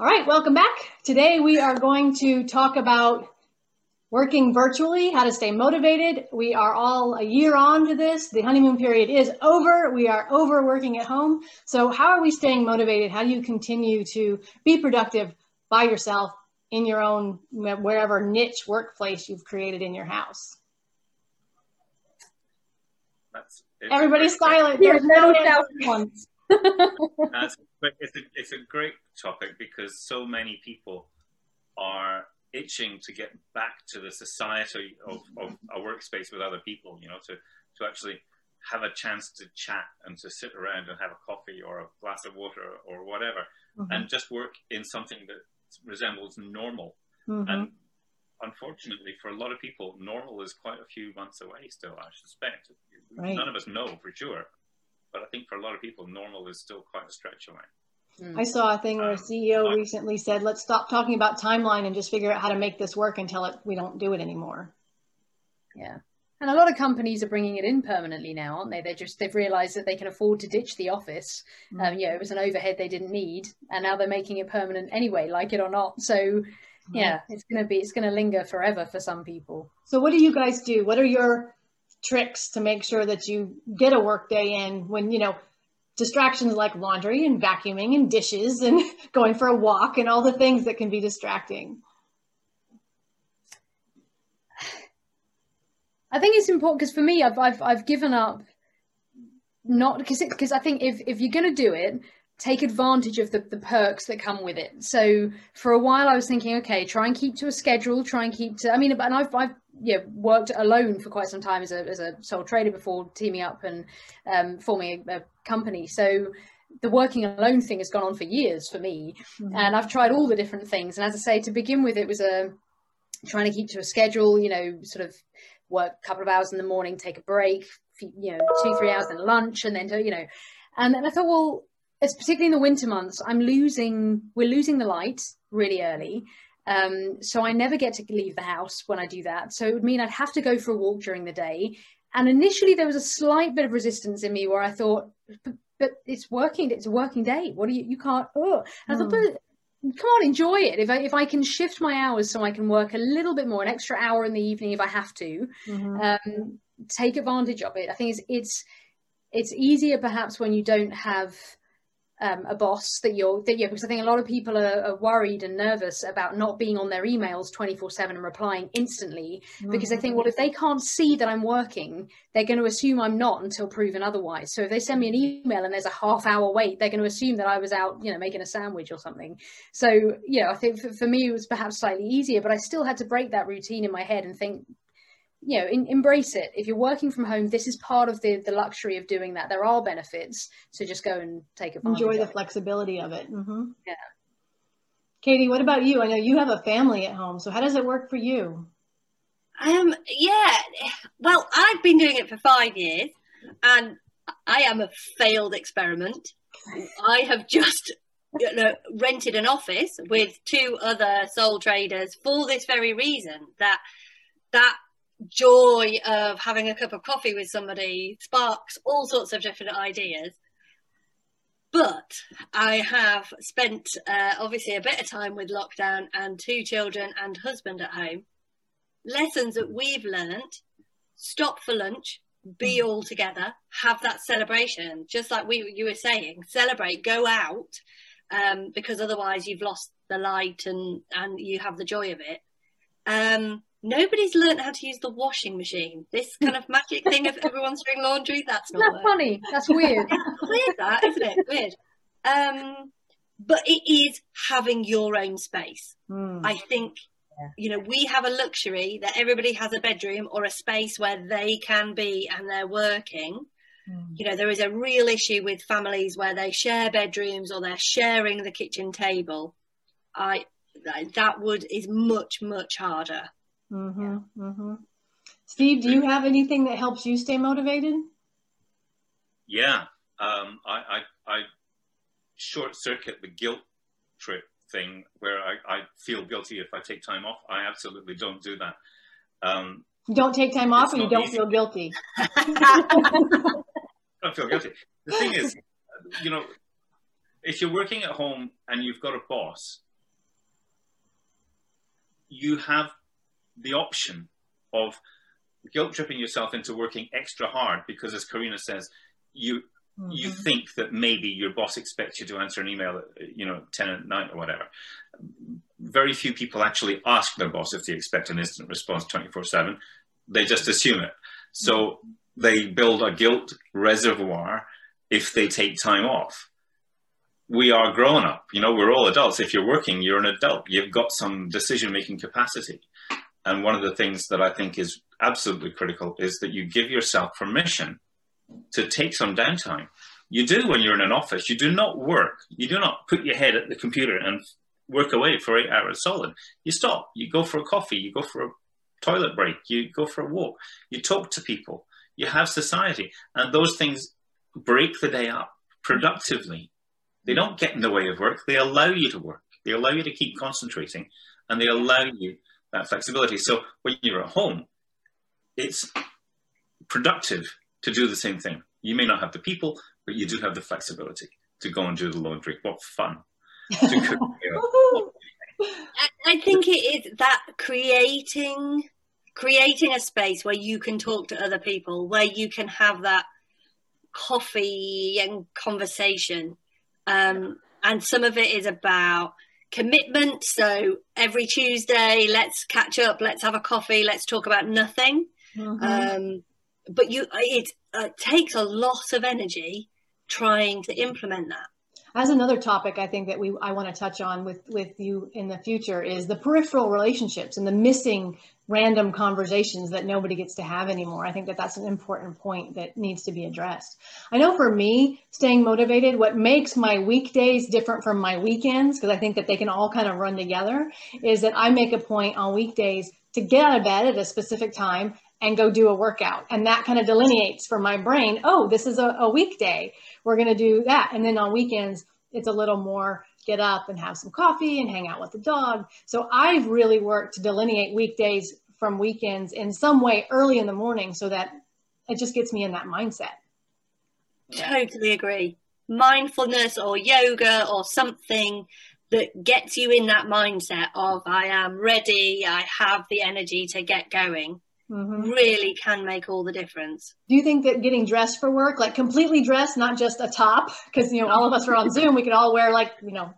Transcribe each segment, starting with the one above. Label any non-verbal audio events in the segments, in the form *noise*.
All right, welcome back. Today we are going to talk about working virtually, how to stay motivated. We are all a year on to this. The honeymoon period is over. We are over working at home. So how are we staying motivated? How do you continue to be productive by yourself in your own, wherever niche workplace you've created in your house? That's, Everybody's silent. There's no doubt once. *laughs* That's, but it's a, it's a great topic because so many people are itching to get back to the society of, of a workspace with other people, you know, to, to actually have a chance to chat and to sit around and have a coffee or a glass of water or whatever mm-hmm. and just work in something that resembles normal. Mm-hmm. And unfortunately, for a lot of people, normal is quite a few months away still, I suspect. Right. None of us know for sure. But I think for a lot of people, normal is still quite a stretch away. Hmm. I saw a thing where a um, CEO recently said, let's stop talking about timeline and just figure out how to make this work until it, we don't do it anymore. Yeah. And a lot of companies are bringing it in permanently now, aren't they? They just they've realised that they can afford to ditch the office. Mm. Um, yeah, it was an overhead they didn't need, and now they're making it permanent anyway, like it or not. So, yeah, it's gonna be it's gonna linger forever for some people. So, what do you guys do? What are your tricks to make sure that you get a work day in when you know distractions like laundry and vacuuming and dishes and *laughs* going for a walk and all the things that can be distracting? I think it's important because for me, I've I've I've given up not because because I think if if you're going to do it, take advantage of the, the perks that come with it. So for a while, I was thinking, okay, try and keep to a schedule, try and keep to. I mean, and I've I've yeah worked alone for quite some time as a as a sole trader before teaming up and um, forming a, a company. So the working alone thing has gone on for years for me, mm-hmm. and I've tried all the different things. And as I say, to begin with, it was a trying to keep to a schedule. You know, sort of work a couple of hours in the morning, take a break, you know, two, three hours then lunch, and then, do, you know, and then I thought, well, it's particularly in the winter months, I'm losing, we're losing the light really early. Um, so I never get to leave the house when I do that. So it would mean I'd have to go for a walk during the day. And initially there was a slight bit of resistance in me where I thought, but, it's working, it's a working day. What do you, you can't, oh, and I thought, hmm. but can't enjoy it if I if I can shift my hours so I can work a little bit more, an extra hour in the evening if I have to, mm-hmm. um, take advantage of it. I think it's it's it's easier perhaps when you don't have um, a boss that you're that yeah because I think a lot of people are, are worried and nervous about not being on their emails 24 7 and replying instantly mm-hmm. because they think well if they can't see that I'm working they're going to assume I'm not until proven otherwise so if they send me an email and there's a half hour wait they're going to assume that I was out you know making a sandwich or something so you know I think for, for me it was perhaps slightly easier but I still had to break that routine in my head and think you know in, embrace it. If you're working from home this is part of the the luxury of doing that. There are benefits so just go and take advantage enjoy the of flexibility of it. Mm-hmm. yeah. Katy what about you? I know you have a family at home so how does it work for you? Um yeah. Well i've been doing it for five years and i am a failed experiment. I have just you know, rented an office with two other sole traders for this very reason that that joy of having a cup of coffee with somebody sparks all sorts of different ideas. But I have spent uh, obviously a bit of time with lockdown and two children and husband at home. Lessons that we've learned stop for lunch, be mm. all together, have that celebration, just like we you were saying, celebrate, go out, um, because otherwise you've lost the light and and you have the joy of it. Um, nobody's learned how to use the washing machine. This kind of magic thing of everyone's doing laundry, that's not that funny. That's weird. *laughs* weird that, isn't it? Weird. Um, but it is having your own space. Mm. I think yeah. you know, we have a luxury that everybody has a bedroom or a space where they can be and they're working. Mm. You know, there is a real issue with families where they share bedrooms or they're sharing the kitchen table. I that would is much much harder Mm-hmm, mm-hmm. Steve, do you have anything that helps you stay motivated? Yeah, um, I, I, I, short circuit the guilt trip thing where I, I, feel guilty if I take time off. I absolutely don't do that. Um, you don't take time off, and you don't easy. feel guilty. *laughs* *laughs* Don't feel guilty. The thing is, you know, if you're working at home and you've got a boss, you have the option of guilt tripping yourself into working extra hard because, as Karina says, you mm-hmm. you think that maybe your boss expects you to answer an email at you know ten at night or whatever. Very few people actually ask their boss if they expect an instant response twenty four seven. They just assume it. So mm-hmm. they build a guilt reservoir if they take time off. We are grown up, you know, we're all adults. If you're working, you're an adult. You've got some decision making capacity. And one of the things that I think is absolutely critical is that you give yourself permission to take some downtime. You do when you're in an office. You do not work. You do not put your head at the computer and work away for eight hours solid. You stop. You go for a coffee. You go for a toilet break. You go for a walk. You talk to people. You have society. And those things break the day up productively. They don't get in the way of work. They allow you to work. They allow you to keep concentrating and they allow you that flexibility. So when you're at home, it's productive to do the same thing. You may not have the people, but you do have the flexibility to go and do the laundry. What fun! *laughs* I think it is that creating creating a space where you can talk to other people, where you can have that coffee and conversation. Um, and some of it is about commitment. So every Tuesday, let's catch up, let's have a coffee, let's talk about nothing. Mm-hmm. Um, but you, it uh, takes a lot of energy trying to implement that. As another topic, I think that we I want to touch on with with you in the future is the peripheral relationships and the missing random conversations that nobody gets to have anymore. I think that that's an important point that needs to be addressed. I know for me, staying motivated, what makes my weekdays different from my weekends, because I think that they can all kind of run together, is that I make a point on weekdays to get out of bed at a specific time and go do a workout. And that kind of delineates for my brain, oh, this is a, a weekday. We're going to do that. And then on weekends, it's a little more get up and have some coffee and hang out with the dog. So I've really worked to delineate weekdays from weekends in some way early in the morning so that it just gets me in that mindset. Totally agree. Mindfulness or yoga or something that gets you in that mindset of I am ready, I have the energy to get going mm-hmm. really can make all the difference. Do you think that getting dressed for work, like completely dressed, not just a top, because you know all of us are on *laughs* Zoom, we could all wear like you know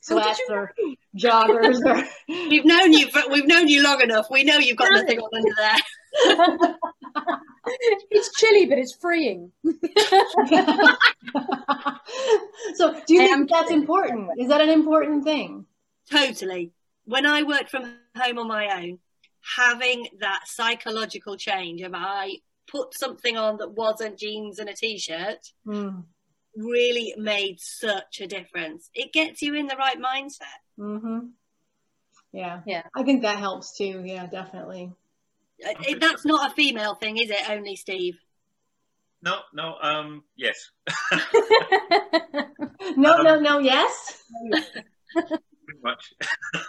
sweats or joggers or *laughs* we've known you but we've known you long enough. We know you've got nothing on under there. *laughs* It's chilly but it's freeing. So do you think that's important? Is that an important thing? Totally. When i worked from home on my own having that psychological change of I put something on that wasn't jeans and a t-shirt mm. really made such a difference. It gets you in the right mindset. Mm-hmm. Yeah, yeah. I think that helps too. Yeah, definitely. Uh, it, that's not a female thing, is it? Only Steve. No, no. Um, yes. *laughs* no, um, no, no. Yes. *laughs* Pretty much.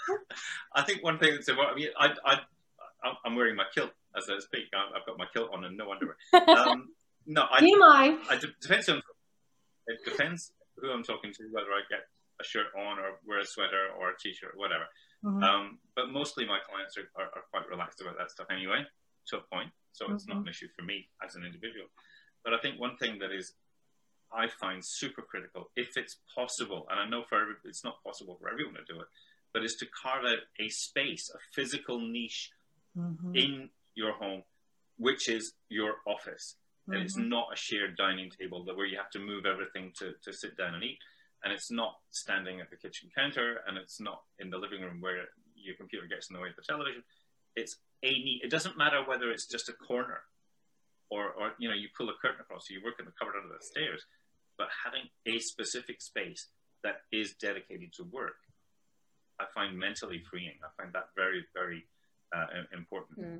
*laughs* I think one thing that's important. I mean, I, I I'm wearing my kilt as I speak. I've got my kilt on and no underwear. *laughs* Um, no, I, TMI. I, I depends on it depends who I'm talking to, whether I get a shirt on or wear a sweater or a t-shirt, whatever. Mm-hmm. Um, but mostly my clients are, are, are, quite relaxed about that stuff anyway, to a point. So mm-hmm. it's not mm-hmm. an issue for me as an individual. But I think one thing that is I find super critical, if it's possible, and I know for every, it's not possible for everyone to do it, but is to carve out a space, a physical niche mm-hmm. in your home, which is your office. Mm-hmm. And it's mm-hmm. not a shared dining table that where you have to move everything to, to sit down and eat. And it's not standing at the kitchen counter and it's not in the living room where your computer gets in the way of the television. It's a neat, it doesn't matter whether it's just a corner or, or you know, you pull a curtain across, so you work in the cupboard under the stairs, but having a specific space that is dedicated to work, I find mentally freeing. I find that very, very uh, important mm.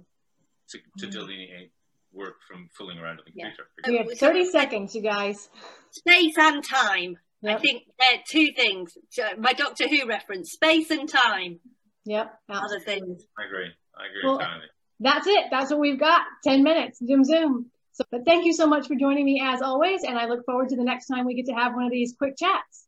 to, to mm. delineate work from fooling around on the computer. Yeah. We have 30 seconds, you guys. Space and time. Yep. I think they're two things. My Doctor Who reference, space and time. Yep. Other things. I agree. I agree well, entirely. That's it. That's what we've got. 10 minutes. Zoom, zoom. So, but thank you so much for joining me as always. And I look forward to the next time we get to have one of these quick chats.